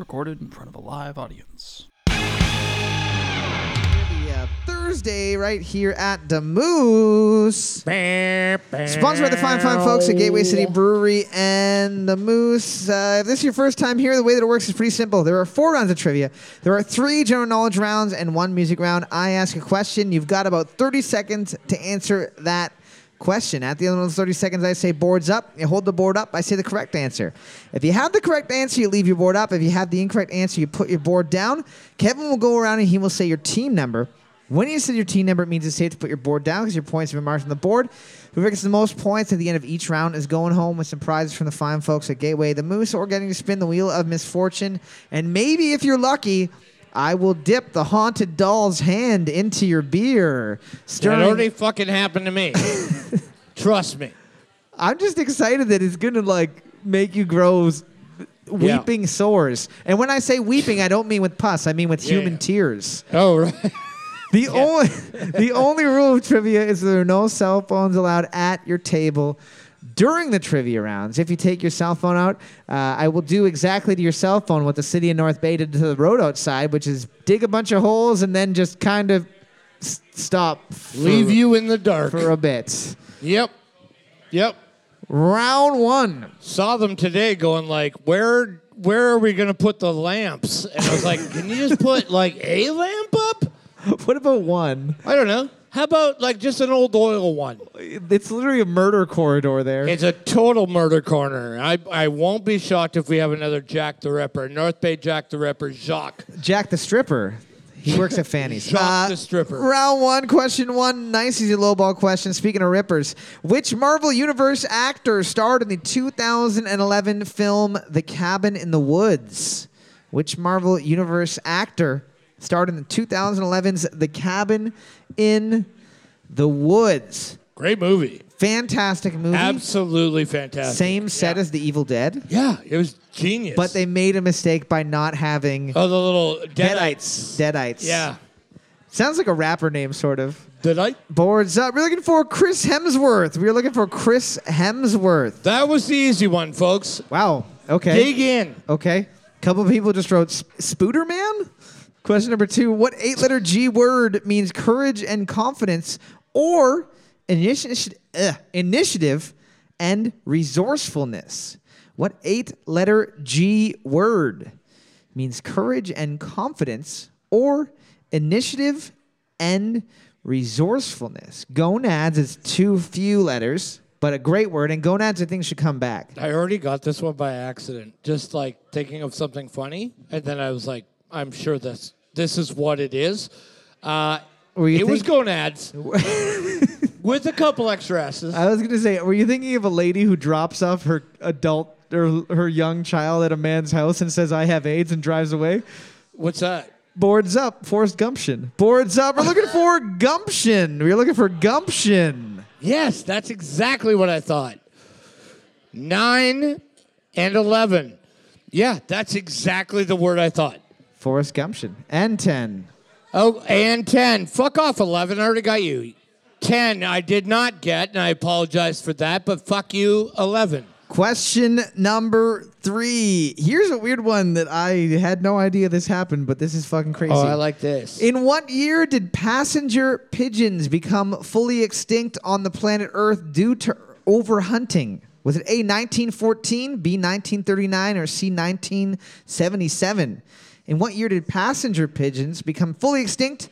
recorded in front of a live audience. Uh, Thursday right here at the Moose. Sponsored by the fine, fine folks at Gateway City Brewery and the Moose. Uh, if this is your first time here, the way that it works is pretty simple. There are four rounds of trivia. There are three general knowledge rounds and one music round. I ask a question. You've got about 30 seconds to answer that question. At the end of those 30 seconds, I say boards up. You hold the board up. I say the correct answer. If you have the correct answer, you leave your board up. If you have the incorrect answer, you put your board down. Kevin will go around and he will say your team number. When you say your team number, it means it's safe to put your board down because your points have been marked on the board. Whoever gets the most points at the end of each round is going home with some prizes from the fine folks at Gateway the Moose or getting to spin the wheel of misfortune. And maybe if you're lucky, I will dip the haunted doll's hand into your beer. That already fucking happened to me. Trust me. I'm just excited that it's going to like make you grow s- weeping sores. And when I say weeping, I don't mean with pus. I mean with Yeah, human yeah. tears. Oh, right. The only the only rule of trivia is there are no cell phones allowed at your table during the trivia rounds. If you take your cell phone out, uh, I will do exactly to your cell phone what the city of North Bay did to the road outside, which is dig a bunch of holes and then just kind of s- stop for, Leave you in the dark. for a bit. Yep. Yep. Round one. Saw them today going like, where where are we gonna put the lamps? And I was like, can you just put like a lamp up? What about one? I don't know. How about like just an old oil one? It's literally a murder corridor there. It's a total murder corner. I I won't be shocked if we have another Jack the Ripper, North Bay Jack the Ripper, Jacques. Jack the stripper. He works at Fanny's. Jacques uh, the stripper. Round one, question one. Nice, easy lowball question. Speaking of rippers, which Marvel Universe actor starred in the 2011 film The Cabin in the Woods? Which Marvel Universe actor starred in the 2011's The Cabin in the Woods? Great movie. Fantastic movie. Absolutely fantastic. Same set yeah. as The Evil Dead, Yeah, it was genius. but they made a mistake by not having oh the little Deadites. deadites. Deadites. Yeah. Sounds like a rapper name, sort of. Deadite. Boards up. We're looking for Chris Hemsworth. We're looking for Chris Hemsworth. That was the easy one, folks. Wow. Okay. Dig in. Okay. Couple people just wrote Sp- Spooder Man. Question number two: What eight-letter G word means courage and confidence, or initi- uh, initiative and resourcefulness? What eight-letter G word means courage and confidence, or initiative and resourcefulness? Gonads is too few letters, but a great word, and gonads I think should come back. I already got this one by accident. Just like thinking of something funny, and then I was like, I'm sure this this is what it is. Uh, it was gonads with a couple extra S's. I was gonna say, were you thinking of a lady who drops off her adult or her young child at a man's house and says, "I have AIDS" and drives away? What's that? Boards up, Forrest Gumption. Boards up. We're looking for gumption. We're looking for gumption. Yes, that's exactly what I thought. Nine and eleven. Yeah, that's exactly the word I thought. Forrest Gumption. And ten. Oh, and 10. Fuck off, 11. I already got you. 10, I did not get, and I apologize for that, but fuck you, 11. Question number three. Here's a weird one that I had no idea this happened, but this is fucking crazy. Oh, I like this. In what year did passenger pigeons become fully extinct on the planet Earth due to overhunting? Was it A, 1914, B, 1939, or C, 1977? In what year did passenger pigeons become fully extinct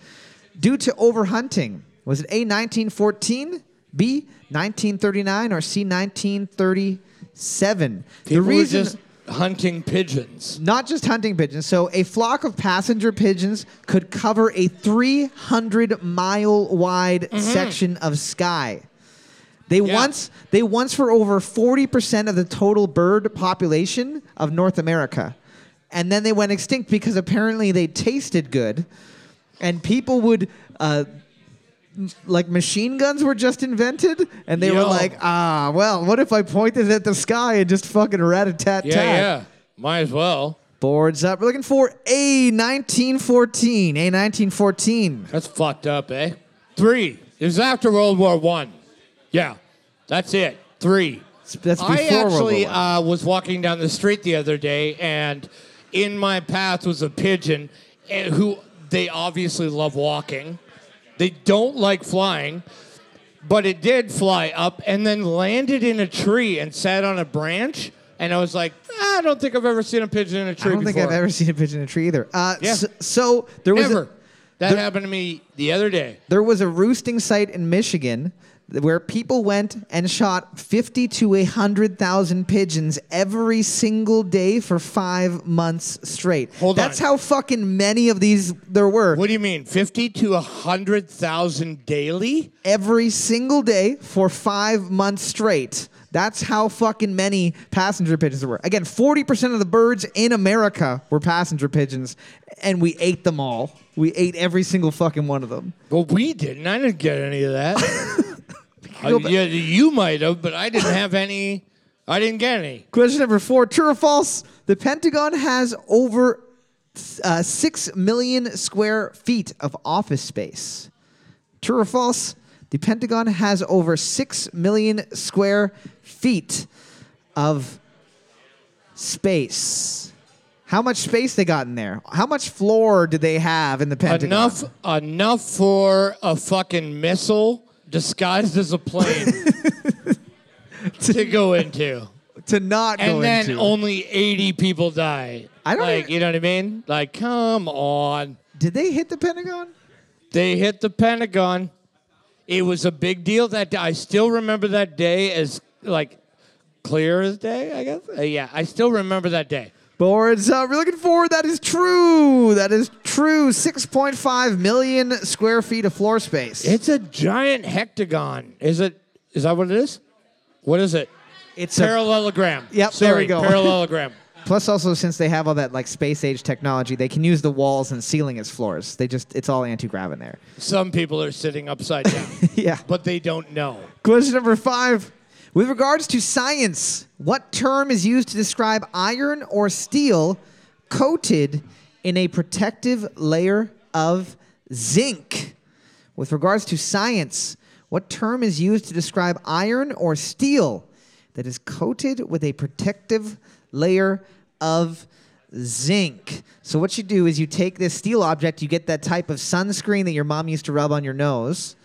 due to overhunting? Was it A, 1914, B, 1939, or C, 1937? People the were reason. just hunting pigeons. Not just hunting pigeons. So, a flock of passenger pigeons could cover a 300 mile wide section of sky. They Yeah. once they once were over 40% of the total bird population of North America. And then they went extinct because apparently they tasted good. And people would uh, like machine guns were just invented and they were like, "Ah, well, what if I pointed it at the sky and just fucking rat-a-tat-tat?" Yeah, yeah. Might as well. Boards up. We're looking for A 1914. A 1914. That's fucked up, eh? Three. It was after World War One. Yeah, that's it. Three. That's before I actually World War I. uh, was walking down the street the other day, and in my path was a pigeon eh, who they obviously love walking. They don't like flying, but it did fly up and then landed in a tree and sat on a branch. And I was like, "Ah, I don't think I've ever seen a pigeon in a tree I don't think. I've ever seen a pigeon in a tree either. Uh, Yeah. so, so there was a, that happened to me the other day. there was a roosting site in Michigan where people went and shot 50 to 100,000 pigeons every single day for five months straight. Hold That's on. how fucking many of these there were. What do you mean, fifty to hundred thousand daily? Every single day for five months straight. That's how fucking many passenger pigeons there were. Again, 40% of the birds in America were passenger pigeons, and we ate them all. We ate every single fucking one of them. Well, we didn't. I didn't get any of that. Uh, No, yeah, you might have, but I didn't have any. I didn't get any. Question number four True or false? The Pentagon has over uh, 6 million square feet of office space. True or false? The Pentagon has over 6 million square feet of space. How much space they got in there? How much floor do they have in the Pentagon? Enough, enough for a fucking missile disguised as a plane to go into, to not and go then into. only eighty people die. I don't like. even- You know what I mean? Like, come on. Did they hit the Pentagon? They hit the Pentagon. It was a big deal that day. I still remember that day as like clear as day. I guess. Uh, yeah, I still remember that day. Boards up. We're looking forward. That is true. That is true. 6.5 million square feet of floor space. It's a giant hectagon. Is it? Is that what it is? What is it? it's a, Parallelogram. Yep, there we go. Parallelogram. plus also since they have all that like space age technology, they can use the walls and ceiling as floors. They just it's all anti-grav in there. Some people are sitting upside down, yeah. but they don't know. Question number five. With regards to science, what term is used to describe iron or steel coated in a protective layer of zinc? With regards to science, what term is used to describe iron or steel that is coated with a protective layer of zinc? So, what you do is you take this steel object, you get that type of sunscreen that your mom used to rub on your nose.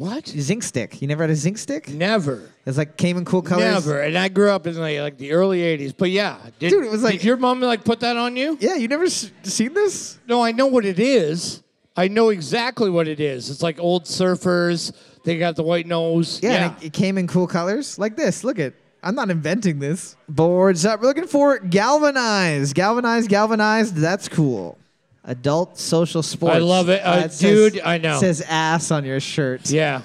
What? Zinc stick. You never had a zinc stick? Never. It's like came in cool colors. Never. And I grew up in like, like the early '80s. But yeah, did, Dude, it was like- did your mom like put that on you? Yeah, you never s- seen this? No, I know what it is. I know exactly what it is. It's like old surfers. They got the white nose. Yeah, and It, it came in cool colors like this. Look at. I'm not inventing this. Boards up. We're looking for galvanized, galvanized, galvanized. That's cool. Adult social sports. I love it. Uh, That says- dude, I know. Says ass on your shirt. yeah.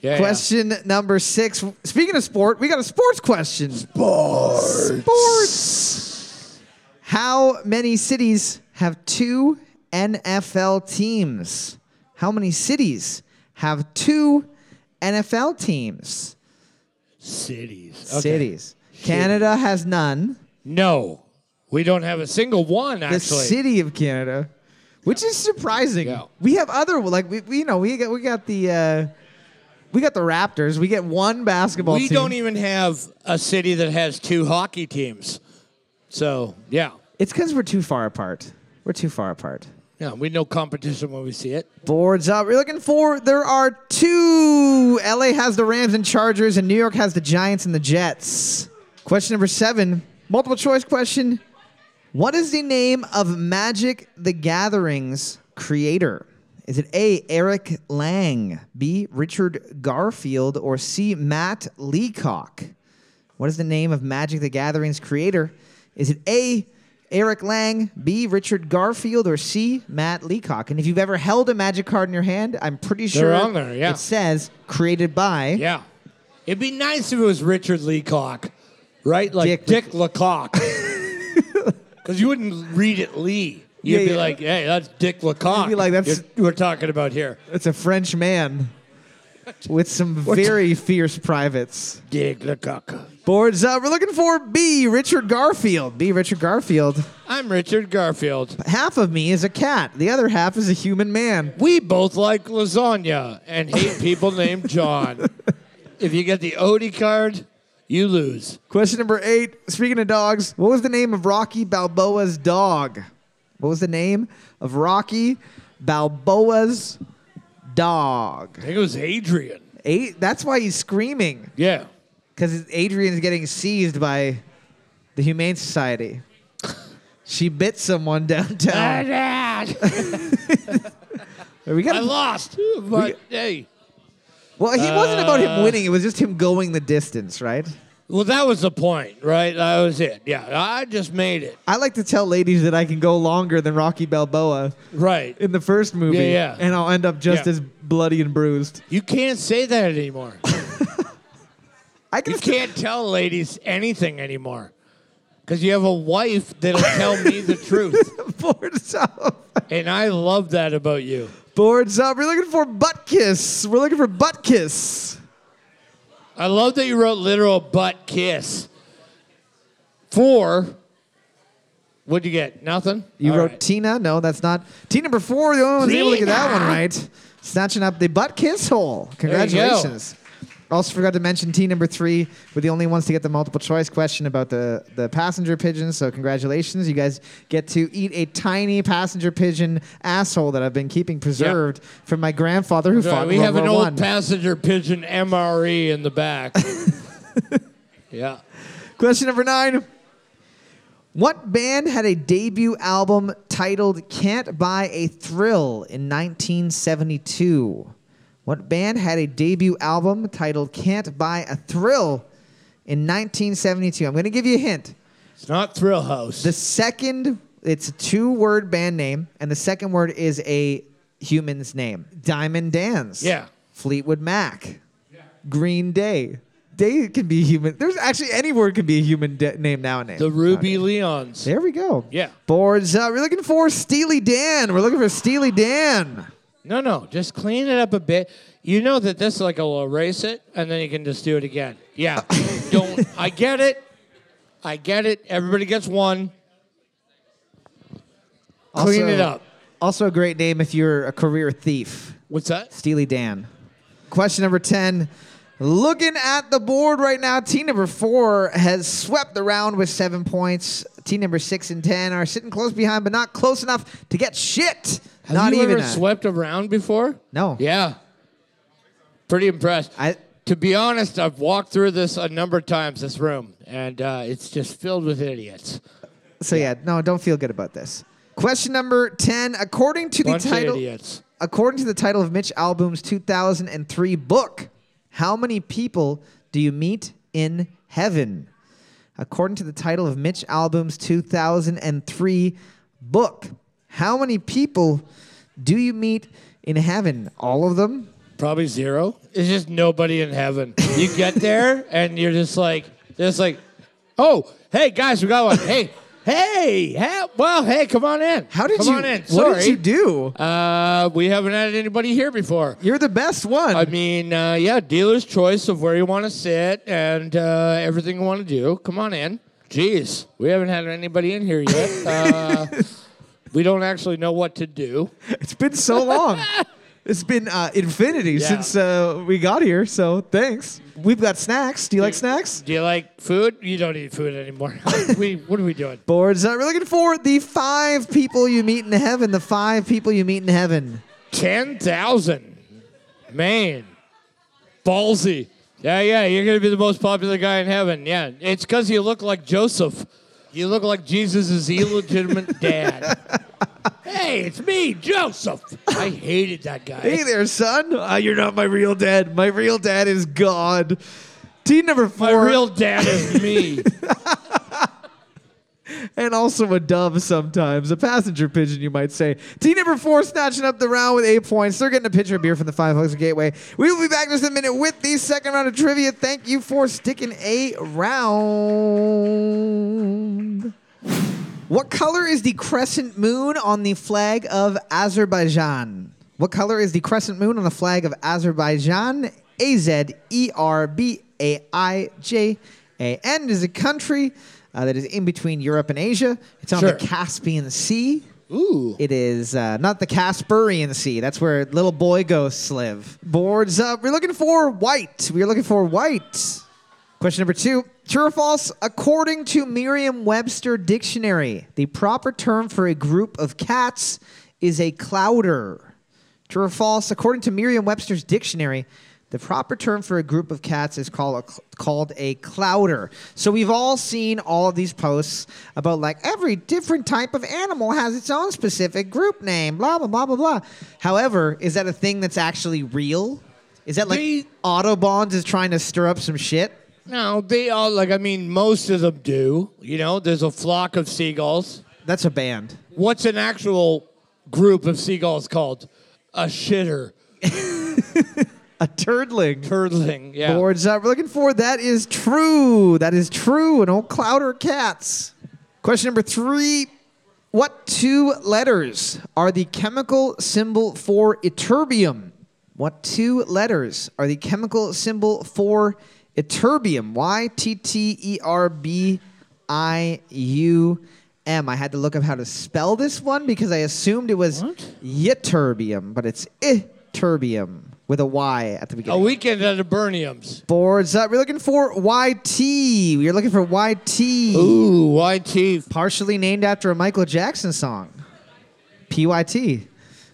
Yeah. Question number six. Speaking of sport, we got a sports question. Sports. Sports. How many cities have two NFL teams? How many cities have two NFL teams? Cities. Okay. Cities. Canada has none. No, we don't have a single one actually. The city of Canada, which is surprising. Yeah. We have other like we, we you know we got we got the uh, we got the Raptors. We get one basketball we team. don't even have a city that has two hockey teams. So yeah, It's because we're too far apart. We're too far apart. yeah, we know competition when we see it. Boards up. We're looking for. There are two. LA has the Rams and Chargers, and New York has the Giants and the Jets. Question number seven. Multiple choice question. What is the name of Magic the Gathering's creator? Is it A. Eric Lang, B. Richard Garfield, or C. Matt Leacock? What is the name of Magic the Gathering's creator? Is it A. Eric Lang, B. Richard Garfield, or C. Matt Leacock? And if you've ever held a Magic card in your hand, I'm pretty They're sure on there, yeah. it says created by. Yeah, it'd be nice if it was Richard Leacock, right? Like Dick- Dick, Lecoq, because you wouldn't read it Lee. You'd Yeah, be yeah. like, "Hey, that's Dick Lecoq." You'd be like, "That's- You're- we're talking about here. It's a French man with some very fierce privates. Dick Lecoq. Boards up. We're looking for B. Richard Garfield. B. Richard Garfield. I'm Richard Garfield. Half of me is a cat. The other half is a human man. We both like lasagna and hate people named John. If you get the Odie card, You lose. Question number eight. Speaking of dogs, what was the name of Rocky Balboa's dog? What was the name of Rocky Balboa's dog? I think it was Adrian. Eight. That's why he's screaming Yeah. because Adrian's getting seized by the Humane Society. She bit someone downtown. we got I lost, but hey. Well, he wasn't about him Uh, winning. It was just him going the distance, right? Well, that was the point, right? That was it. Yeah, I just made it. I like to tell ladies that I can go longer than Rocky Balboa Right. in the first movie, Yeah, yeah. and I'll end up just Yeah. as bloody and bruised. You can't say that anymore. I You guess can't tell ladies anything anymore. Because you have a wife that'll tell me the truth. up. And I love that about you. Boards up. We're looking for butt kiss. We're looking for butt kiss. I love that you wrote literal butt kiss. Four. What'd you get? Nothing? You All wrote right. Tina. No, that's not. Team number four, the only one was able to get that one right. Snatching up the butt kiss hole. Congratulations. Also forgot to mention team number three were the only ones to get the multiple choice question about the, the passenger pigeons. So congratulations. You guys get to eat a tiny passenger pigeon asshole that I've been keeping preserved from my grandfather who fought we in have World an War old One. passenger pigeon MRE in the back. yeah. Question number nine. What band had a debut album titled Can't Buy a Thrill in 1972? What band had a debut album titled Can't Buy a Thrill in 1972? I'm going to give you a hint. It's not Thrill House. The second, it's a two word band name, and the second word is a human's name Diamond Dance. Yeah. Fleetwood Mac. Yeah. Green Day. Day can be human. There's actually any word can be a human de- name nowadays. the Ruby Leons. There we go. Yeah. Boards up. We're looking for Steely Dan. We're looking for Steely Dan. No, no, just clean it up a bit. You know that this like will erase it, and then you can just do it again. Yeah, don't. I get it. I get it. Everybody gets one. Clean it up. Also, a great name if you're a career thief. What's that? Steely Dan. Question number 10. Looking at the board right now, team number four has swept the round with seven points. Team number six and 10 are sitting close behind, but not close enough to get shit. Have not you even ever a- swept around before? No. Yeah. Pretty impressed. I, to be honest, I've walked through this a number of times. This room, and uh, it's just filled with idiots. so, yeah, no, don't feel good about this. Question number 10. According to the Bunch of title. idiots. According to the title of Mitch Albom's 2003 book, how many people do you meet in heaven? According to the title of Mitch Albom's 2003 book, how many people do you meet in heaven? All of them? Probably zero. It's just nobody in heaven. You get there and you're just like, just like, oh, hey guys, we got one. Hey, hey, hey well, hey, come on in. How did come you on in. Sorry. What did you do? Uh, we haven't had anybody here before. You're the best one. I mean, uh, yeah, dealer's choice of where you want to sit and uh, everything you want to do. Come on in. Jeez, we haven't had anybody in here yet. Uh, we don't actually know what to do. it's been so long. It's been uh, infinity Yeah. since uh, we got here, so thanks. We've got snacks. Do you like snacks? Do you like food? You don't eat food anymore. we, what are we doing? Boards up. We're looking for the five people you meet in heaven. The five people you meet in heaven. 10,000. Man. Ballsy. Yeah, yeah, you're going to be the most popular guy in heaven. Yeah, it's because you look like Joseph. You look like Jesus' illegitimate dad. Hey, it's me, Joseph. I hated that guy. Hey there, son. Uh, you're not my real dad. My real dad is God. Team number four. My real dad is me. and also a dove sometimes, a passenger pigeon, you might say. Team number four snatching up the round with eight points. They're getting a pitcher of beer from the Five Hugs Gateway. We will be back in just a minute with the second round of trivia. Thank you for sticking a round. What color is the crescent moon on the flag of Azerbaijan? What color is the crescent moon on the flag of Azerbaijan? A Z E R B A I J A N is a country uh, that is in between Europe and Asia. It's on Sure. the Caspian Sea. Ooh. It is uh, not the Casparian Sea. That's where little boy ghosts live. Boards up. We're looking for white. We're looking for white. Question number two True or false? According to Merriam Webster Dictionary, the proper term for a group of cats is a clouder. True or false? According to Merriam Webster's dictionary, the proper term for a group of cats is called a, called a clouder. So we've all seen all of these posts about like every different type of animal has its own specific group name, blah, blah, blah, blah, blah. However, is that a thing that's actually real? Is that like Audubon's is trying to stir up some shit? No, they all like. I mean, most of them do. You know, there's a flock of seagulls. That's a band. What's an actual group of seagulls called? A shitter, A turdling. turtling. Yeah. Boards up. We're looking for that is true. That is true. An old clouder cats. Question number three. What two letters are the chemical symbol for ytterbium? What two letters are the chemical symbol for ytterbium? Y T T E R B I U M. I had to look up how to spell this one because I assumed it was What? ytterbium, but it's ytterbium with a Y at the beginning. A weekend at the Burniums. Boards up. We're looking for YT. We're looking for YT. Ooh, YT. Partially named after a Michael Jackson song. PYT.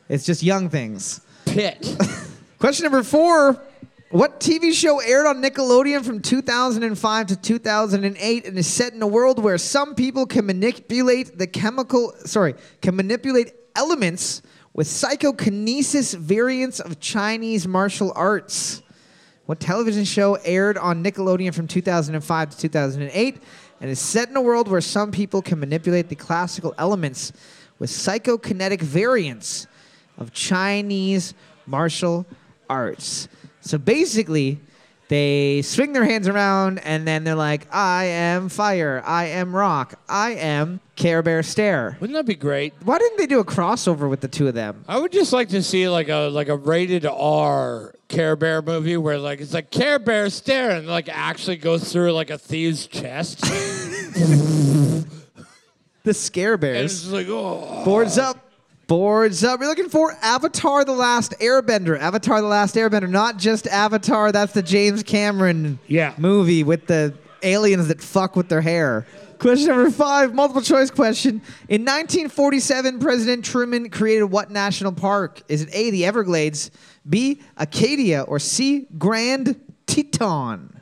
It's just young things. Pit. Question number four. What TV show aired on Nickelodeon from 2005 to 2008 and is set in a world where some people can manipulate the chemical, sorry, can manipulate elements with psychokinesis variants of Chinese martial arts? What television show aired on Nickelodeon from 2005 to 2008 and is set in a world where some people can manipulate the classical elements with psychokinetic variants of Chinese martial arts? So basically, they swing their hands around and then they're like, I am fire, I am rock, I am Care Bear Stare. Wouldn't that be great? Why didn't they do a crossover with the two of them? I would just like to see like a like a rated R Care Bear movie where like it's like Care Bear stare and like actually goes through like a thief's chest. The Scare and Bears. it's just like oh Boards up. Boards up. We're looking for Avatar The Last Airbender. Avatar The Last Airbender. Not just Avatar, that's the James Cameron Yeah. movie with the aliens that fuck with their hair. Question number five, multiple choice question. In 1947, President Truman created what national park? Is it A, the Everglades, B, Acadia, or C, Grand Teton?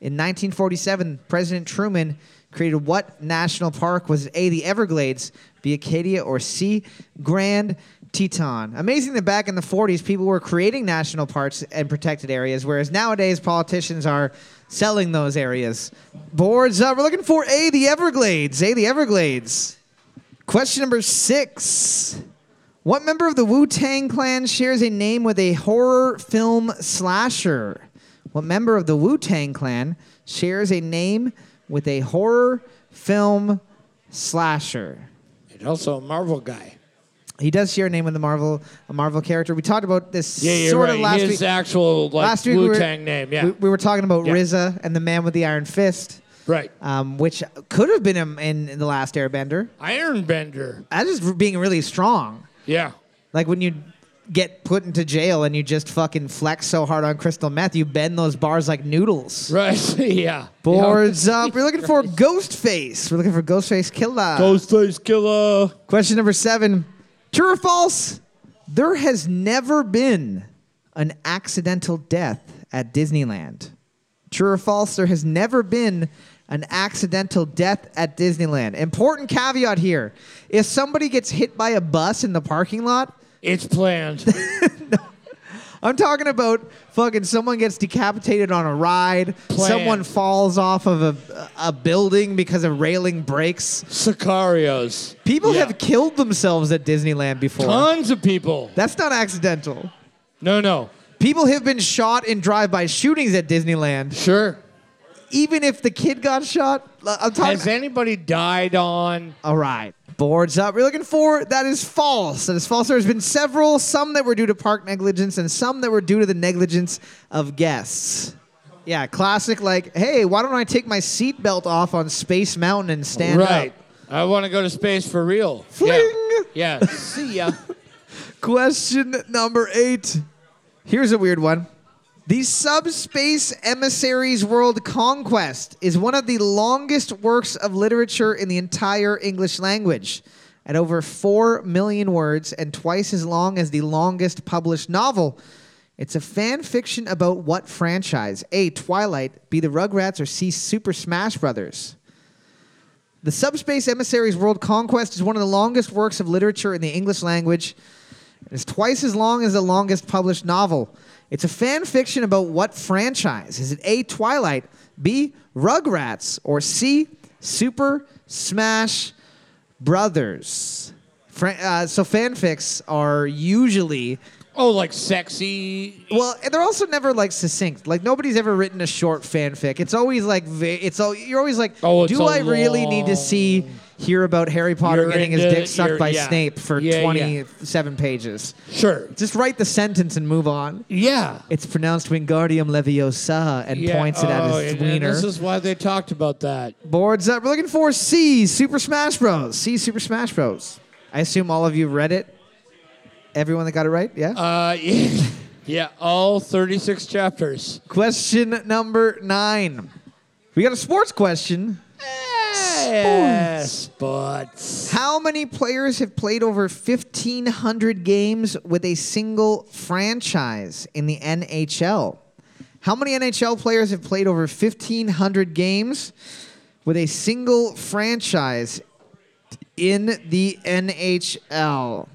In 1947, President Truman created what national park? Was it A, the Everglades, B, Acadia, or C, Grand Teton? Amazing that back in the 40s, people were creating national parks and protected areas, whereas nowadays politicians are selling those areas. Boards up. We're looking for A, the Everglades. A, the Everglades. Question number six. What member of the Wu Tang Clan shares a name with a horror film slasher? What member of the Wu Tang Clan shares a name with a horror film slasher? Also a Marvel guy. He does share a name with the Marvel a Marvel character. We talked about this Yeah, you're sort right. of last His week. actual like last week we Wu were- Tang name. Yeah. We, we were talking about Yeah. RZA and the Man with the Iron Fist, right. um, which could have been him in, in the last Airbender. Ironbender. That's being really strong. Yeah. Like when you get put into jail and you just fucking flex so hard on crystal meth, you bend those bars like noodles. Right. yeah. Boards up. We're looking for Ghostface. We're looking for Ghostface Killah. Ghostface Killah. Question number seven. True or false? There has never been an accidental death at Disneyland. True or false? There has never been an accidental death at Disneyland. Important caveat here. If somebody gets hit by a bus in the parking lot, It's planned. I'm talking about fucking someone gets decapitated on a ride, Planned. someone falls off of a, a building because a railing breaks. Sicarios. People Yeah. have killed themselves at Disneyland before. Tons of people. That's not accidental. No, no. People have been shot in drive-by shootings at Disneyland. Sure. Even if the kid got shot, I'm talking. Has anybody died on? All right, boards up. We're looking for that is false. That is false. There's been several, some that were due to park negligence, and some that were due to the negligence of guests. Yeah, classic. Like, hey, why don't I take my seatbelt off on Space Mountain and stand right. up? I want to go to space for real. Fling. Yeah. yeah. See ya. Question number eight. Here's a weird one. The Subspace Emissaries World Conquest is one of the longest works of literature in the entire English language, at over 4 million words and twice as long as the longest published novel. It's a fan fiction about what franchise? A. Twilight, B. The Rugrats, or C. Super Smash Brothers? The Subspace Emissaries World Conquest is one of the longest works of literature in the English language. It's twice as long as the longest published novel. It's a fan fiction about what franchise? Is it A. Twilight, B. Rugrats, or C. Super Smash Brothers? Fran- uh, so fanfics are usually Oh, like sexy. well, and they're also never like succinct. Like nobody's ever written a short fanfic. It's always like va- it's all you're always like, Oh, it's do I really need to see hear about Harry Potter You're getting his dick sucked you're- by yeah. Snape for Yeah, yeah. 27 pages? Sure. Just write the sentence and move on. Yeah. It's pronounced Wingardium Leviosa and yeah. points it at oh, his and- and wiener. This is why they talked about that. Boards up. We're looking for C, Super Smash Bros. C, Super Smash Bros. I assume all of you read it. Everyone that got it right, yeah. Uh, yeah. yeah, all 36 chapters. question number nine. We got a sports question. Yeah, sports. How many players have played over 1,500 games with a single franchise in the NHL? How many NHL players have played over 1,500 games with a single franchise in the NHL?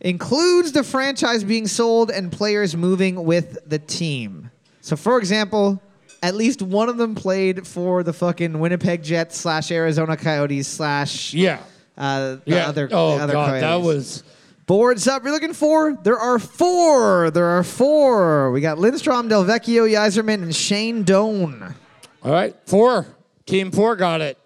Includes the franchise being sold and players moving with the team. So, for example, at least one of them played for the fucking Winnipeg Jets slash Arizona Coyotes slash Yeah. uh, the Yeah. other, oh, the other God. That was. Boards up. You're looking for? There are four. There are four. We got Lindstrom, Delvecchio, Yzerman, and Shane Doan. All right. Four. Team four got it.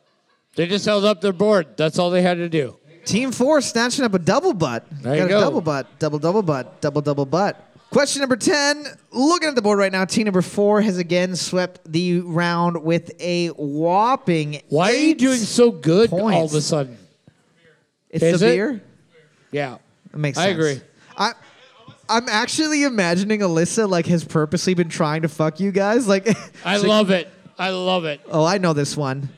They just held up their board. That's all they had to do. Team four snatching up a double butt. There got you a go. double butt, double double butt, double double butt. Question number 10. Looking at the board right now, team number four has again swept the round with a whopping. Why are you doing so good all of a sudden? It's Is the it? beer? Yeah. That makes I agree. I, I'm actually imagining Alyssa like has purposely been trying to fuck you guys. Like, I she's like, love it. I love it. Oh, I know this one.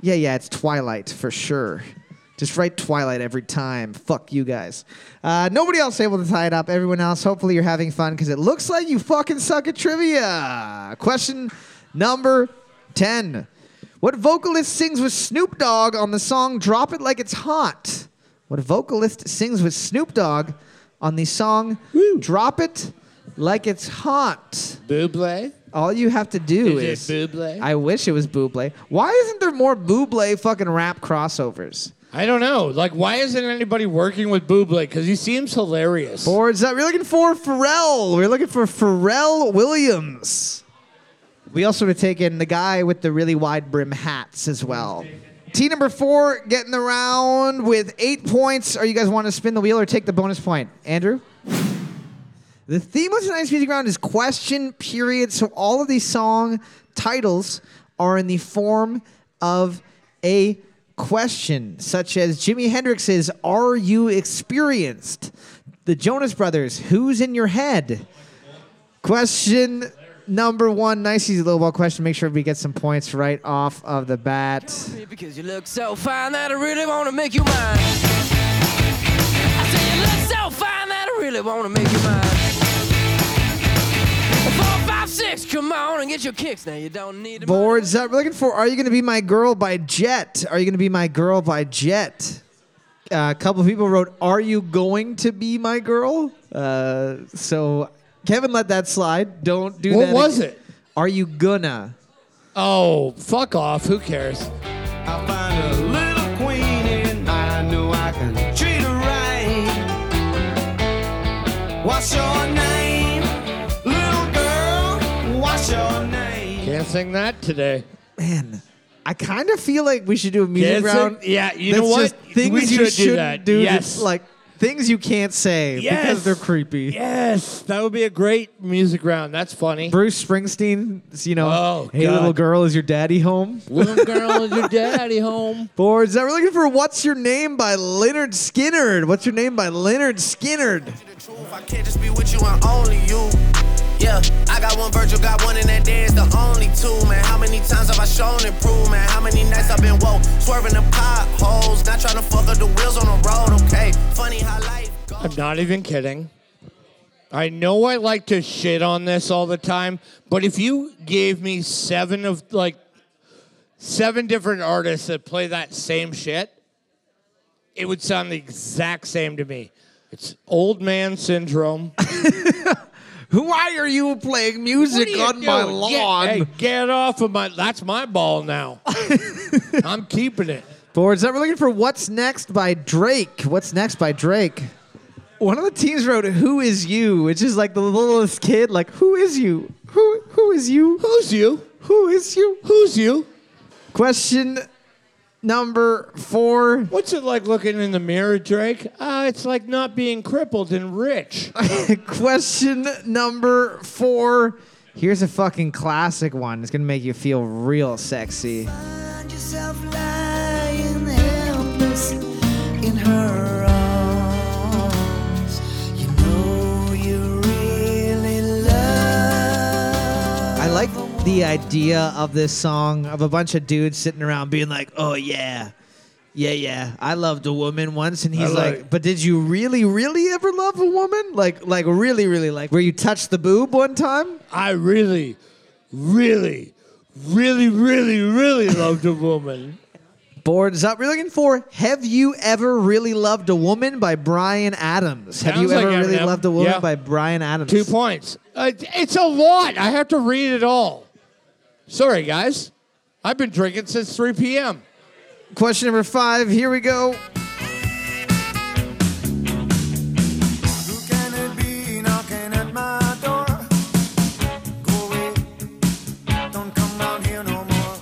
Yeah, yeah, it's Twilight for sure. Just write Twilight every time. Fuck you guys. Uh, nobody else able to tie it up. Everyone else, hopefully you're having fun because it looks like you fucking suck at trivia. Question number 10. What vocalist sings with Snoop Dogg on the song Drop It Like It's Hot? What vocalist sings with Snoop Dogg on the song Drop It Like It's Hot? Buble? All you have to do Is is. it Buble? I wish it was Buble. Why isn't there more Buble fucking rap crossovers? I don't know. Like, why isn't anybody working with Buble? Because he seems hilarious. Boards up. We're looking for Pharrell. We're looking for Pharrell Williams. We also have taken the guy with the really wide brim hats as well. Team number four getting the round with eight points. Are you guys want to spin the wheel or take the bonus point? Andrew? The theme of tonight's music round is question period. So all of these song titles are in the form of a question, such as Jimi Hendrix's Are You Experienced? The Jonas Brothers, Who's in Your Head? Question number one, nice easy little ball question. Make sure we get some points right off of the bat. Because you look so fine that I really want to make you mine. I say you look so fine that I really want to make you mine. Four, five, six, come on and get your kicks. Now you don't need to. Boards up. We're looking for Are You Gonna Be My Girl by Jet? Are You Gonna Be My Girl by Jet? Uh, a couple of people wrote, Are You Going to Be My Girl? Uh, so Kevin let that slide. Don't do What that. What was again. it? Are You Gonna? Oh, fuck off. Who cares? I find sing that today. Man, I kind of feel like we should do a music uh, Can't round. yeah, you know what? Things We you should do shouldn't that. do. Yes. Just like things you can't say Yes. because they're creepy. Yes, that would be a great music round. That's funny. Bruce Springsteen, you know, Oh, hey God. little girl, is your daddy home? Little girl, is your daddy home? Boards. We're looking for "What's Your Name" by Lynyrd Skynyrd. What's your name by Lynyrd Skynyrd? The truth, I can't just be with you and only you. Yeah, I got one Virgil, got one, and that day is the only two, man. How many times have I shown improvement? How many nights I've been woke, swerving the potholes, not trying to fuck up the wheels on the road, okay? Funny how life goes. I'm not even kidding. I know I like to shit on this all the time, but if you gave me seven of like seven different artists that play that same shit, it would sound the exact same to me. It's old man syndrome. Why are you playing music What are on you my lawn? Get, hey, get off of my. That's my ball now. I'm keeping it. Boards up. We're looking for What's Next by Drake. What's Next by Drake? One of the teams wrote Who is You, which is like the littlest kid, like, Who is you? Who who is you? Who's you? Who is you? Who's you? Question number four. What's it like looking in the mirror, Drake? Uh, it's like not being crippled and rich. Question number four. Here's a fucking classic one. It's gonna make you feel real sexy. Find yourself lying helpless in her arms. You know you really love. I like the idea of this song of a bunch of dudes sitting around being like, "Oh yeah, yeah, yeah, I loved a woman once," and he's like, like- "But did you really, really ever love a woman? Like, like really, really, like where you touched the boob one time?" I really, really, really, really, really loved a woman. Boards up. We're looking for "Have You Ever Really Loved a Woman" by Bryan Adams. Have you Sounds like ever really Eminem. loved a woman Yeah. by Bryan Adams? Two points. Uh, it's a lot. I have to read it all. Sorry, guys. I've been drinking since 3 p.m. Question number five. Here we go. Who can it be knocking at my door? Go away. Don't come round here no more.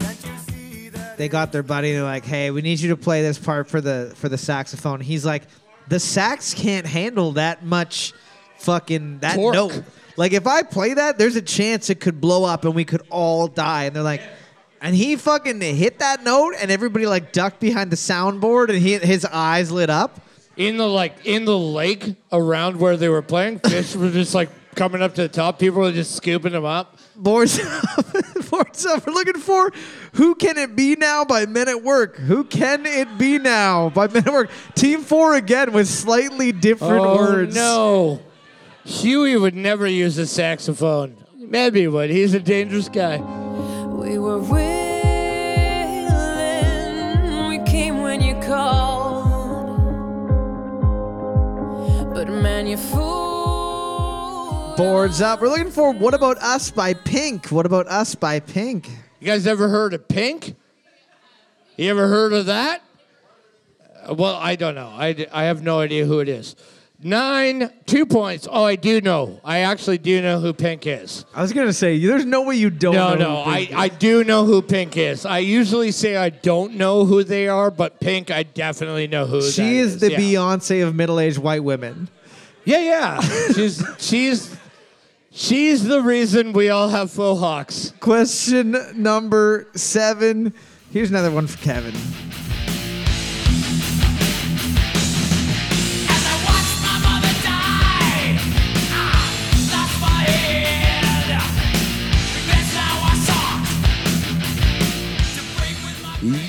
Can't you see that? they got their buddy. They're like, "Hey, we need you to play this part for the for the saxophone." He's like, "The sax can't handle that much fucking that Torque. note. Like if I play that, there's a chance it could blow up and we could all die." And they're like, and he fucking hit that note, and everybody like ducked behind the soundboard, and he his eyes lit up. In the like in the lake around where they were playing, fish were just like coming up to the top. People were just scooping them up. Boards up, boards up. We're looking for "Who Can It Be Now" by Men at Work. Who can it be now by Men at Work? Team four again with slightly different oh words. no, Huey would never use a saxophone. Maybe he would. He's a dangerous guy. We were willing, we came when you called. But man, you fool. Boards up. We're looking for What About Us by Pink. What About Us by Pink? You guys ever heard of Pink? You ever heard of that? Well, I don't know. I, I have no idea who it is. Nine, two points. Oh, I do know. I actually do know who Pink is. I was going to say, there's no way you don't No, know. no, I, I do know who Pink is. I usually say I don't know who they are, but Pink, I definitely know who that She is the yeah. Beyonce of middle aged white women. Yeah, yeah. she's she's she's the reason we all have faux hawks. Question number seven. Here's another one for Kevin.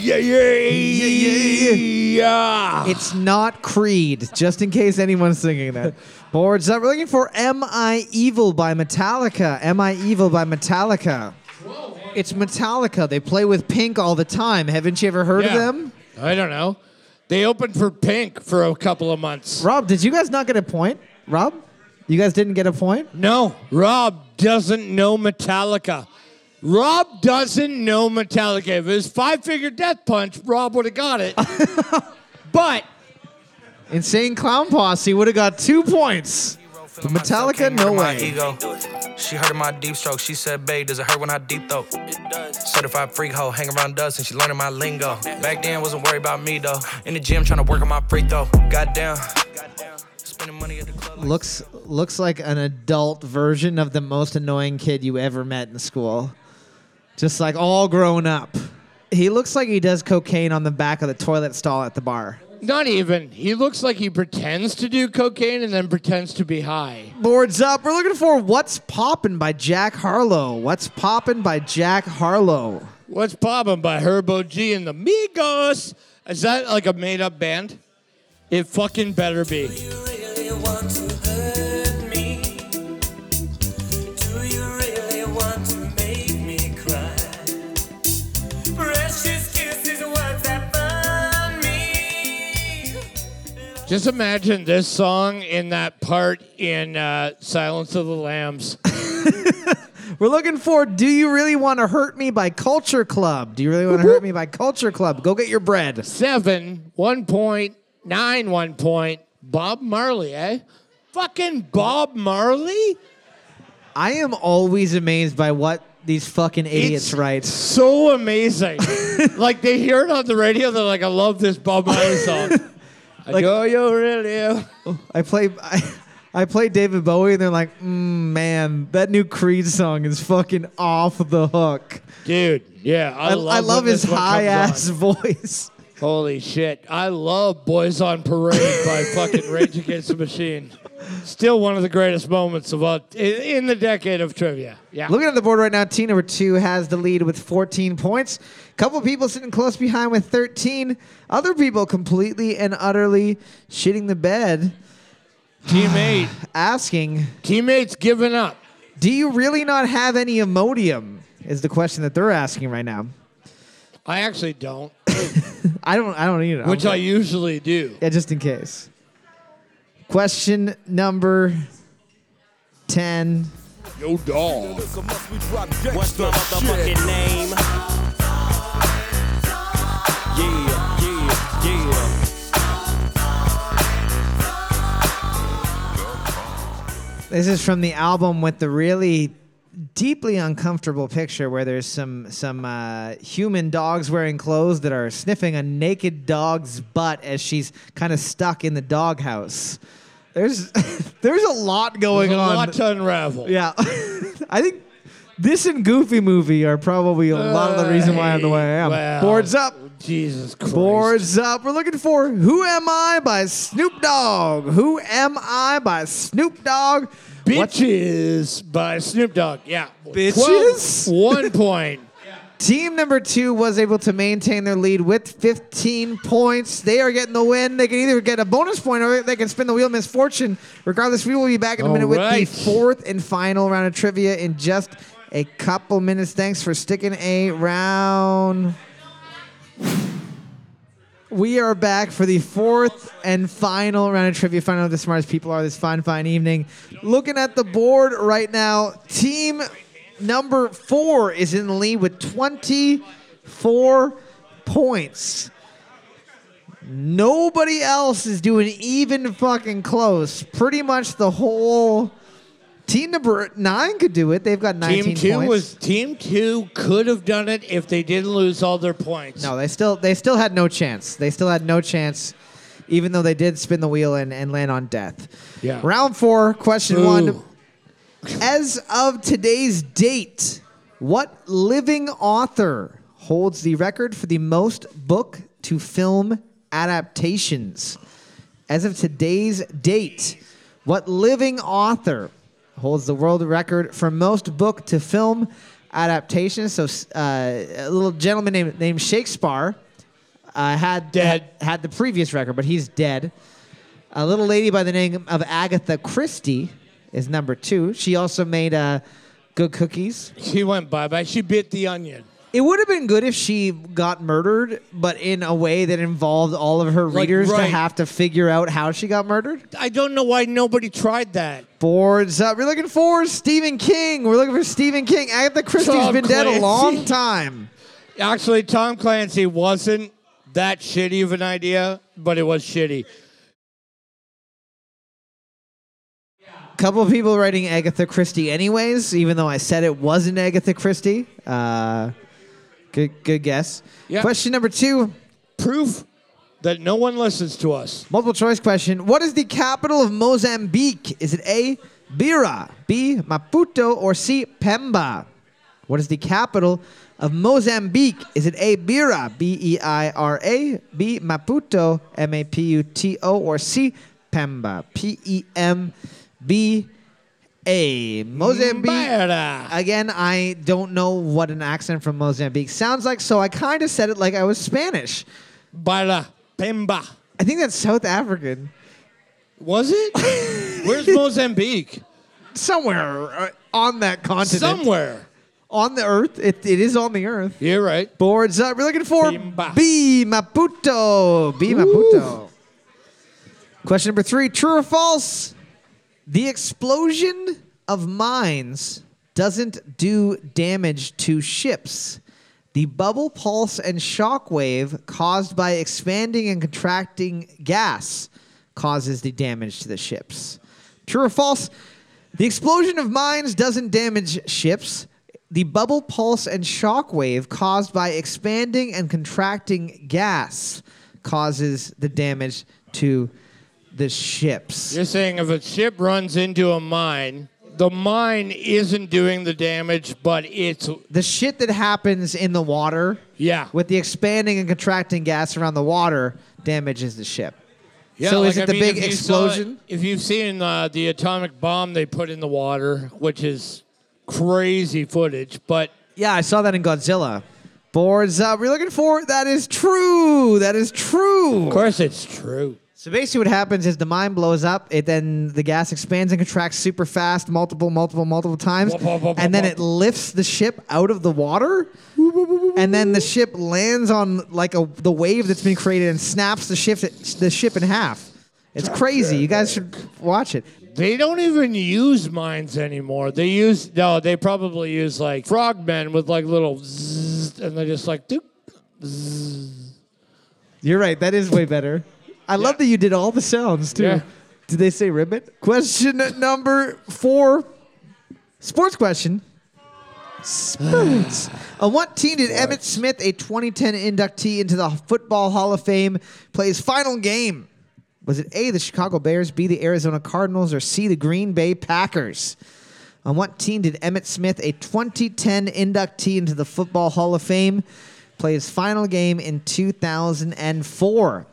My Yeah, yeah, yeah, yeah. It's not Creed, just in case anyone's thinking that. Boards up. We're looking for Am I Evil by Metallica. Am I Evil by Metallica. It's Metallica. They play with Pink all the time. Haven't you ever heard Yeah. of them? I don't know. They opened for Pink for a couple of months. Rob, did you guys not get a point? Rob? You guys didn't get a point? No, Rob doesn't know Metallica. Rob doesn't know Metallica. If it was Five Finger Death Punch, Rob would have got it. but Insane Clown Posse would have got two points. But Metallica, no way. ego. She heard of my deep stroke. She said, babe, does it hurt when I deep throat? It does. Certified freak hoe, hang around dust and she learning my lingo. Back then, wasn't worried about me though. In the gym, trying to work on my free throw. Goddamn. Spending money at the club. Looks looks like an adult version of the most annoying kid you ever met in school. Just like all grown up. He looks like he does cocaine on the back of the toilet stall at the bar. Not even. He looks like he pretends to do cocaine and then pretends to be high. Boards up. We're looking for What's Poppin' by Jack Harlow. What's Poppin' by Jack Harlow. What's Poppin' by Herbo G and the Migos? Is that like a made up band? It fucking better be. Just imagine this song in that part in uh, Silence of the Lambs. We're looking for Do You Really Want to Hurt Me by Culture Club. Do you really want to hurt me by Culture Club? Go get your bread. Seven, one point, nine, one point. Bob Marley, eh? Fucking Bob Marley? I am always amazed by what these fucking idiots It's write. So amazing. like they hear it on the radio, they're like, I love this Bob Marley song. I know you really. I play I, I play David Bowie and they're like, mm, man, that new Creed song is fucking off the hook. Dude, yeah, I, I, love, I love his high ass on. voice. Holy shit. I love Boys on Parade by fucking Rage Against the Machine. Still one of the greatest moments of all in, in the decade of trivia. Yeah. Looking at the board right now, team number two has the lead with 14 points. A Couple people sitting close behind with 13. Other people completely and utterly shitting the bed, Teammate. asking, Teammates giving up. "Do you really not have any Imodium?" Is the question that they're asking right now. I actually don't, I don't. I don't either. which I usually do. Yeah, just in case. Question number 10. Yo, dog. What's the motherfucking name? Yeah, yeah, yeah. This is from the album with the really deeply uncomfortable picture where there's some some uh, human dogs wearing clothes that are sniffing a naked dog's butt as she's kind of stuck in the doghouse. There's there's a lot going There's a on. lot to unravel. yeah, I think this and Goofy movie are probably a lot of the reason why I'm the way I am. Well, Boards up. Jesus Christ. Boards up. We're looking for Who Am I by Snoop Dogg. Who Am I by Snoop Dogg. What- Bitches by Snoop Dogg. Yeah. Bitches? 12, one point. Team number two was able to maintain their lead with 15 points. They are getting the win. They can either get a bonus point or they can spin the wheel of misfortune. Regardless, we will be back in a All minute with the fourth and final round of trivia in just a couple minutes. Thanks for sticking around. We are back for the fourth and final round of trivia. Find out who the smartest people are this fine, fine evening. Looking at the board right now, team number four is in the lead with 24 points. Nobody else is doing even fucking close. Pretty much the whole team number nine could do it. They've got 19 Team two points. was team two could have done it if they didn't lose all their points. No, they still they still had no chance. They still had no chance, even though they did spin the wheel and, and land on death. Yeah. Round four, question Ooh. one. As of today's date, what living author holds the record for the most book to film adaptations? As of today's date, what living author holds the world record for most book to film adaptations? So, uh, a little gentleman named, named Shakespeare uh, had, Dead. had had the previous record, but he's dead. A little lady by the name of Agatha Christie is number two. She also made uh, good cookies. She went bye bye. She bit the onion. It would have been good if she got murdered, but in a way that involved all of her Like, readers to right. have to figure out how she got murdered. I don't know why nobody tried that. Boards up. We're looking for Stephen King. We're looking for Stephen King. Agatha Christie's Tom been dead a Clancy. long time. Actually, Tom Clancy wasn't that shitty of an idea, but it was shitty. couple of people writing Agatha Christie anyways, even though I said it wasn't Agatha Christie. Uh, good, good guess. Yeah. Question number two, Proof that no one listens to us. multiple choice question. What is the capital of Mozambique? Is it A, Beira, B, Maputo, or C, Pemba? What is the capital of Mozambique? Is it A. Beira, B E I R A, B. Maputo, M A P U T O, or C. Pemba, P E M B A? Mozambique. Again, I don't know what an accent from Mozambique sounds like, so I kind of said it like I was Spanish. Baila. Pemba. I think that's South African. Was it? Where's Mozambique? Somewhere uh, on that continent. Somewhere. On the earth. It, it is on the earth. You're right. Boards up. We're looking for. B. Maputo. B. Maputo. Question number three True or false? The explosion of mines doesn't do damage to ships. The bubble, pulse, and shock wave caused by expanding and contracting gas causes the damage to the ships. True or false? The explosion of mines doesn't damage ships. The bubble, pulse, and shock wave caused by expanding and contracting gas causes the damage to the ships. You're saying if a ship runs into a mine, the mine isn't doing the damage, but it's The shit that happens in the water yeah. with the expanding and contracting gas around the water damages the ship. Yeah, so like, is it I the mean, big if you saw- explosion? if you've seen uh, the atomic bomb they put in the water, which is crazy footage, but Yeah, I saw that in Godzilla. Boards up. We're looking for that is true. That is true. of course it's true. So basically, what happens is the mine blows up. It then the gas expands and contracts super fast, multiple, multiple, multiple times, and then it lifts the ship out of the water, and then the ship lands on like a the wave that's been created and snaps the ship the ship in half. It's crazy. You guys should watch it. They don't even use mines anymore. They use no. They probably use like frogmen with like little zzz, and they're just like. Doop. You're right. That is way better. I love that you did all the sounds too. Yeah. Did they say ribbit? Question number four. Sports question. Sports. On what team did Emmitt Smith, a 2010 inductee into the Football Hall of Fame, play his final game? Was it A, the Chicago Bears, B, the Arizona Cardinals, or C, the Green Bay Packers? On what team did Emmitt Smith, a 2010 inductee into the Football Hall of Fame, play his final game in 2004?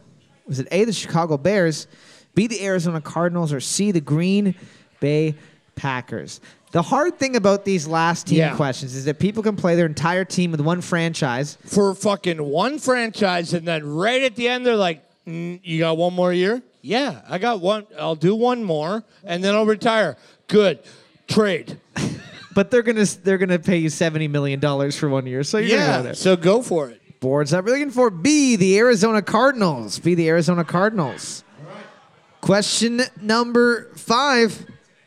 Was it A, the Chicago Bears, B, the Arizona Cardinals, or C, the Green Bay Packers? The hard thing about these last team Yeah. questions is that people can play their entire team with one franchise. for fucking one franchise, and then right at the end, they're like, "Mm, "You got one more year? Yeah, I got one. I'll do one more, and then I'll retire. Good, trade. But they're gonna they're gonna pay you seventy million dollars for one year, so you're gonna go Yeah, there. so go for it. Boards up. We're looking for B, the Arizona Cardinals. B, the Arizona Cardinals. Question number five,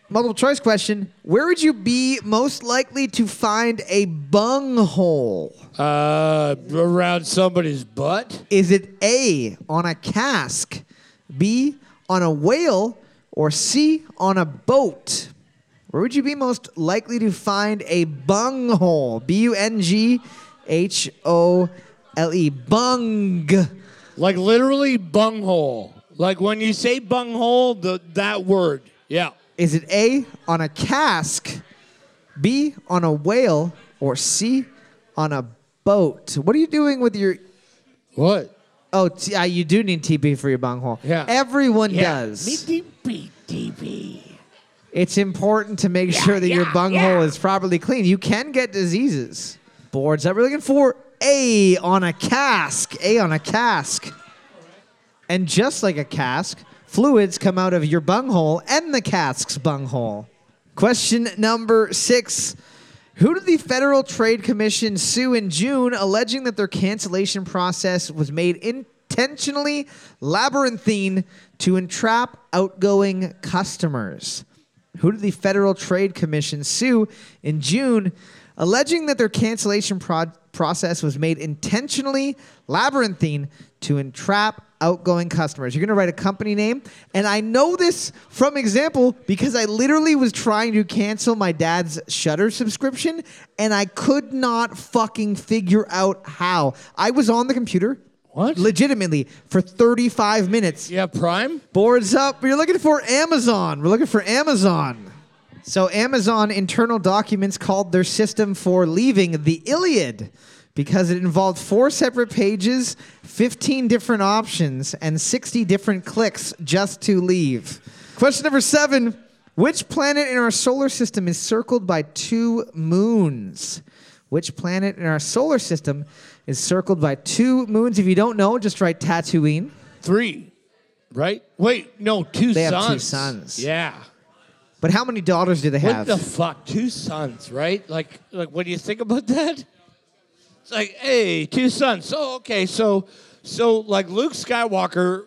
multiple choice question. Where would you be most likely to find a bung hole? Uh, around somebody's butt. Is it A, on a cask, B, on a whale, or C, on a boat? Where would you be most likely to find a bung hole? B U N G H O L E. Bung. Like literally bunghole. Like when you say bunghole, the that word. Yeah. Is it A, on a cask, B, on a whale, or C, on a boat? What are you doing with your. What? Oh, t- uh, you do need TP for your bung hole. Yeah. Everyone does. It's important to make sure that your bunghole is properly clean. You can get diseases. Boards that we're looking for A on a cask. A on a cask. And just like a cask, fluids come out of your bunghole and the cask's bunghole. Question number six. Who did the Federal Trade Commission sue in June alleging that their cancellation process was made intentionally labyrinthine to entrap outgoing customers? Who did the Federal Trade Commission sue in June, alleging that their cancellation pro- process was made intentionally labyrinthine to entrap outgoing customers? You're going to write a company name, and I know this from example because I literally was trying to cancel my dad's Shudder subscription, and I could not fucking figure out how. I was on the computer. What? Legitimately for 35 minutes. Yeah, Prime? Boards up. We're looking for Amazon. We're looking for Amazon. So Amazon internal documents called their system for leaving the Iliad because it involved four separate pages, 15 different options, and 60 different clicks just to leave. Question number seven Which planet in our solar system is circled by two moons? Which planet in our solar system is circled by two moons? If you don't know, just write Tatooine. Three, right? Wait, no, two They have two sons. Yeah. But how many daughters do they have? What the fuck? Two sons, right? Like, like, what do you think about that? It's like, hey, two sons. So okay, so, so like Luke Skywalker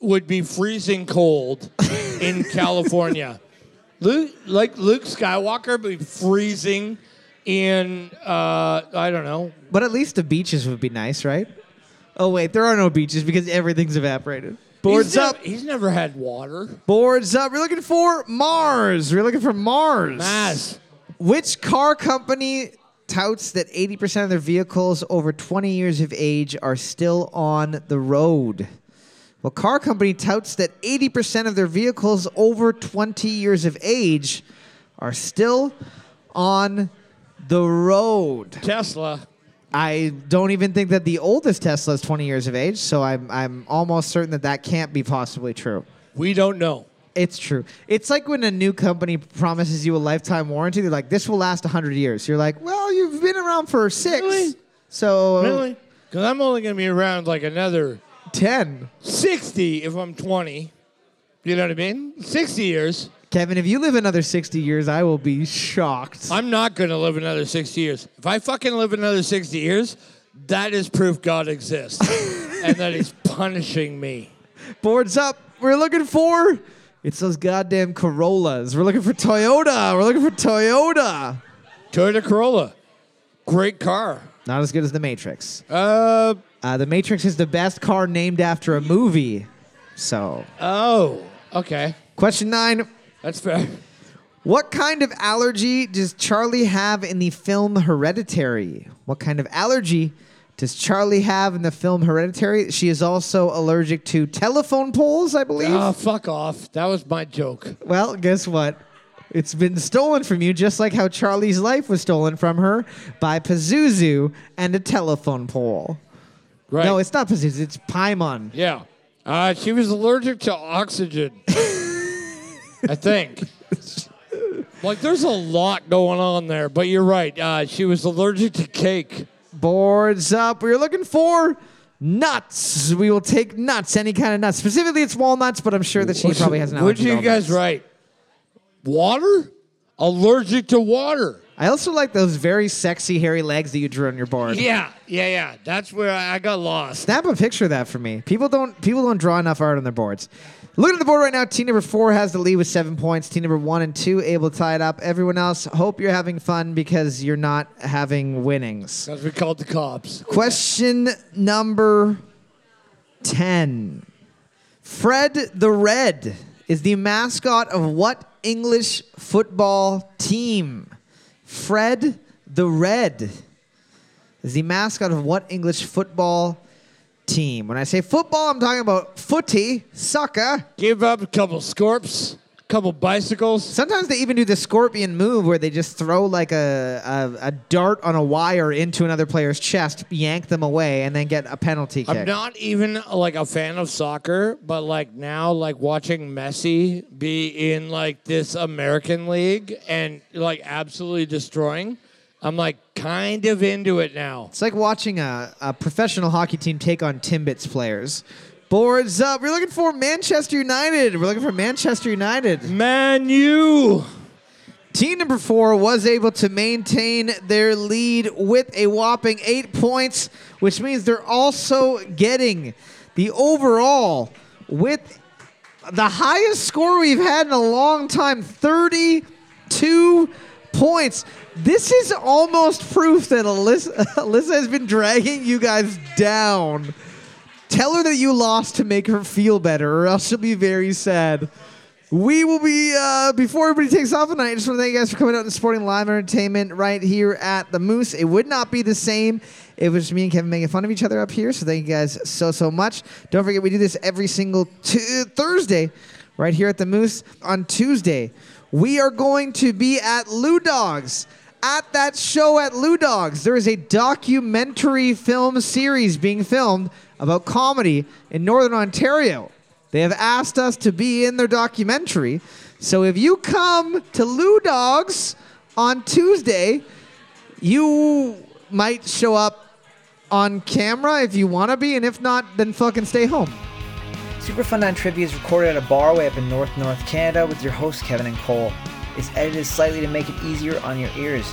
would be freezing cold in California. Luke, like Luke Skywalker, would be freezing in, uh, I don't know. But at least the beaches would be nice, right? Oh wait, there are no beaches because everything's evaporated. Boards he's nev- up. he's never had water. Boards up. We're looking for Mars. We're looking for Mars. Mass. Which car company touts that 80% of their vehicles over 20 years of age are still on the road? Well, car company touts that 80% of their vehicles over 20 years of age are still on the road. Tesla. I don't even think that the oldest Tesla is 20 years of age, so I'm I'm almost certain that that can't be possibly true. We don't know. It's true. It's like when a new company promises you a lifetime warranty. They're like, "This will last 100 years." You're like, "Well, you've been around for six, Really? so Really? Because I'm only going to be around like another 10." 60 if I'm 20. You know what I mean? 60 years. Kevin, if you live another 60 years, I will be shocked. I'm not going to live another 60 years. If I fucking live another 60 years, that is proof God exists and that He's punishing me. Boards up. We're looking for. It's those goddamn Corollas. We're looking for Toyota. We're looking for Toyota. Toyota Corolla, great car. Not as good as the Matrix. Uh Uh, the Matrix is the best car named after a movie. So, oh, okay, question nine. That's fair. What kind of allergy does Charlie have in the film Hereditary? What kind of allergy does Charlie have in the film Hereditary? She is also allergic to telephone poles, I believe. Oh, fuck off. That was my joke. Well, guess what? It's been stolen from you, just like how Charlie's life was stolen from her by Pazuzu and a telephone pole. Right? No, it's not Pazuzu, it's Paimon. yeah. Uh, she was allergic to oxygen. I think. Like, there's a lot going on there, but you're right. Uh, she was allergic to cake. Boards up. We're looking for nuts. We will take nuts, any kind of nuts. Specifically, it's walnuts, but I'm sure that she probably has an Would allergy. to you guys write? Water? Allergic to water. I also like those very sexy hairy legs that you drew on your board. Yeah, yeah, yeah. That's where I got lost. Snap a picture of that for me. People don't people don't draw enough art on their boards. Looking at the board right now, team number four has the lead with seven points. Team number one and two able to tie it up. Everyone else, hope you're having fun because you're not having winnings. Because we called the cops. Question number 10. Fred the Red is the mascot of what English football team? Fred the Red is the mascot of what English football team? When I say football, I'm talking about footy, soccer. Give up a couple scorps, couple bicycles. Sometimes they even do the scorpion move where they just throw like a, a, a dart on a wire into another player's chest, yank them away, and then get a penalty kick. I'm not even like a fan of soccer, but like now, like watching Messi be in like this American league and like absolutely destroying, I'm like kind of into it now. It's like watching a, a professional hockey team take on Timbits players. Boards up. We're looking for Manchester United. We're looking for Manchester United. Man, you. Team number four was able to maintain their lead with a whopping eight points, which means they're also getting the overall with the highest score we've had in a long time 32 points. This is almost proof that Alyssa, Alyssa has been dragging you guys down. Tell her that you lost to make her feel better, or else she'll be very sad. We will be, uh, before everybody takes off tonight, I just want to thank you guys for coming out and supporting live entertainment right here at the Moose. It would not be the same if it was me and Kevin making fun of each other up here, so thank you guys so, so much. Don't forget, we do this every single tu- Thursday right here at the Moose. On Tuesday, we are going to be at Lou Dogs. At that show at Lou Dogs, there is a documentary film series being filmed about comedy in Northern Ontario. They have asked us to be in their documentary. So if you come to Lou Dogs on Tuesday, you might show up on camera if you want to be, and if not, then fucking stay home. Super Fun Night Trivia is recorded at a bar way up in North North Canada with your hosts Kevin and Cole. It's edited slightly to make it easier on your ears.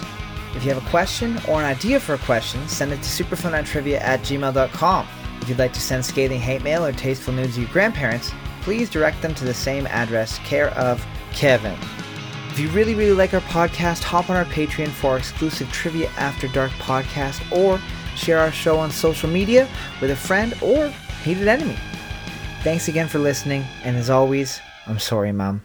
If you have a question or an idea for a question, send it to superfunnighttrivia at gmail.com. If you'd like to send scathing hate mail or tasteful news to your grandparents, please direct them to the same address, care of Kevin. If you really, really like our podcast, hop on our Patreon for our exclusive Trivia After Dark podcast or share our show on social media with a friend or hated enemy. Thanks again for listening, and as always, I'm sorry, Mom.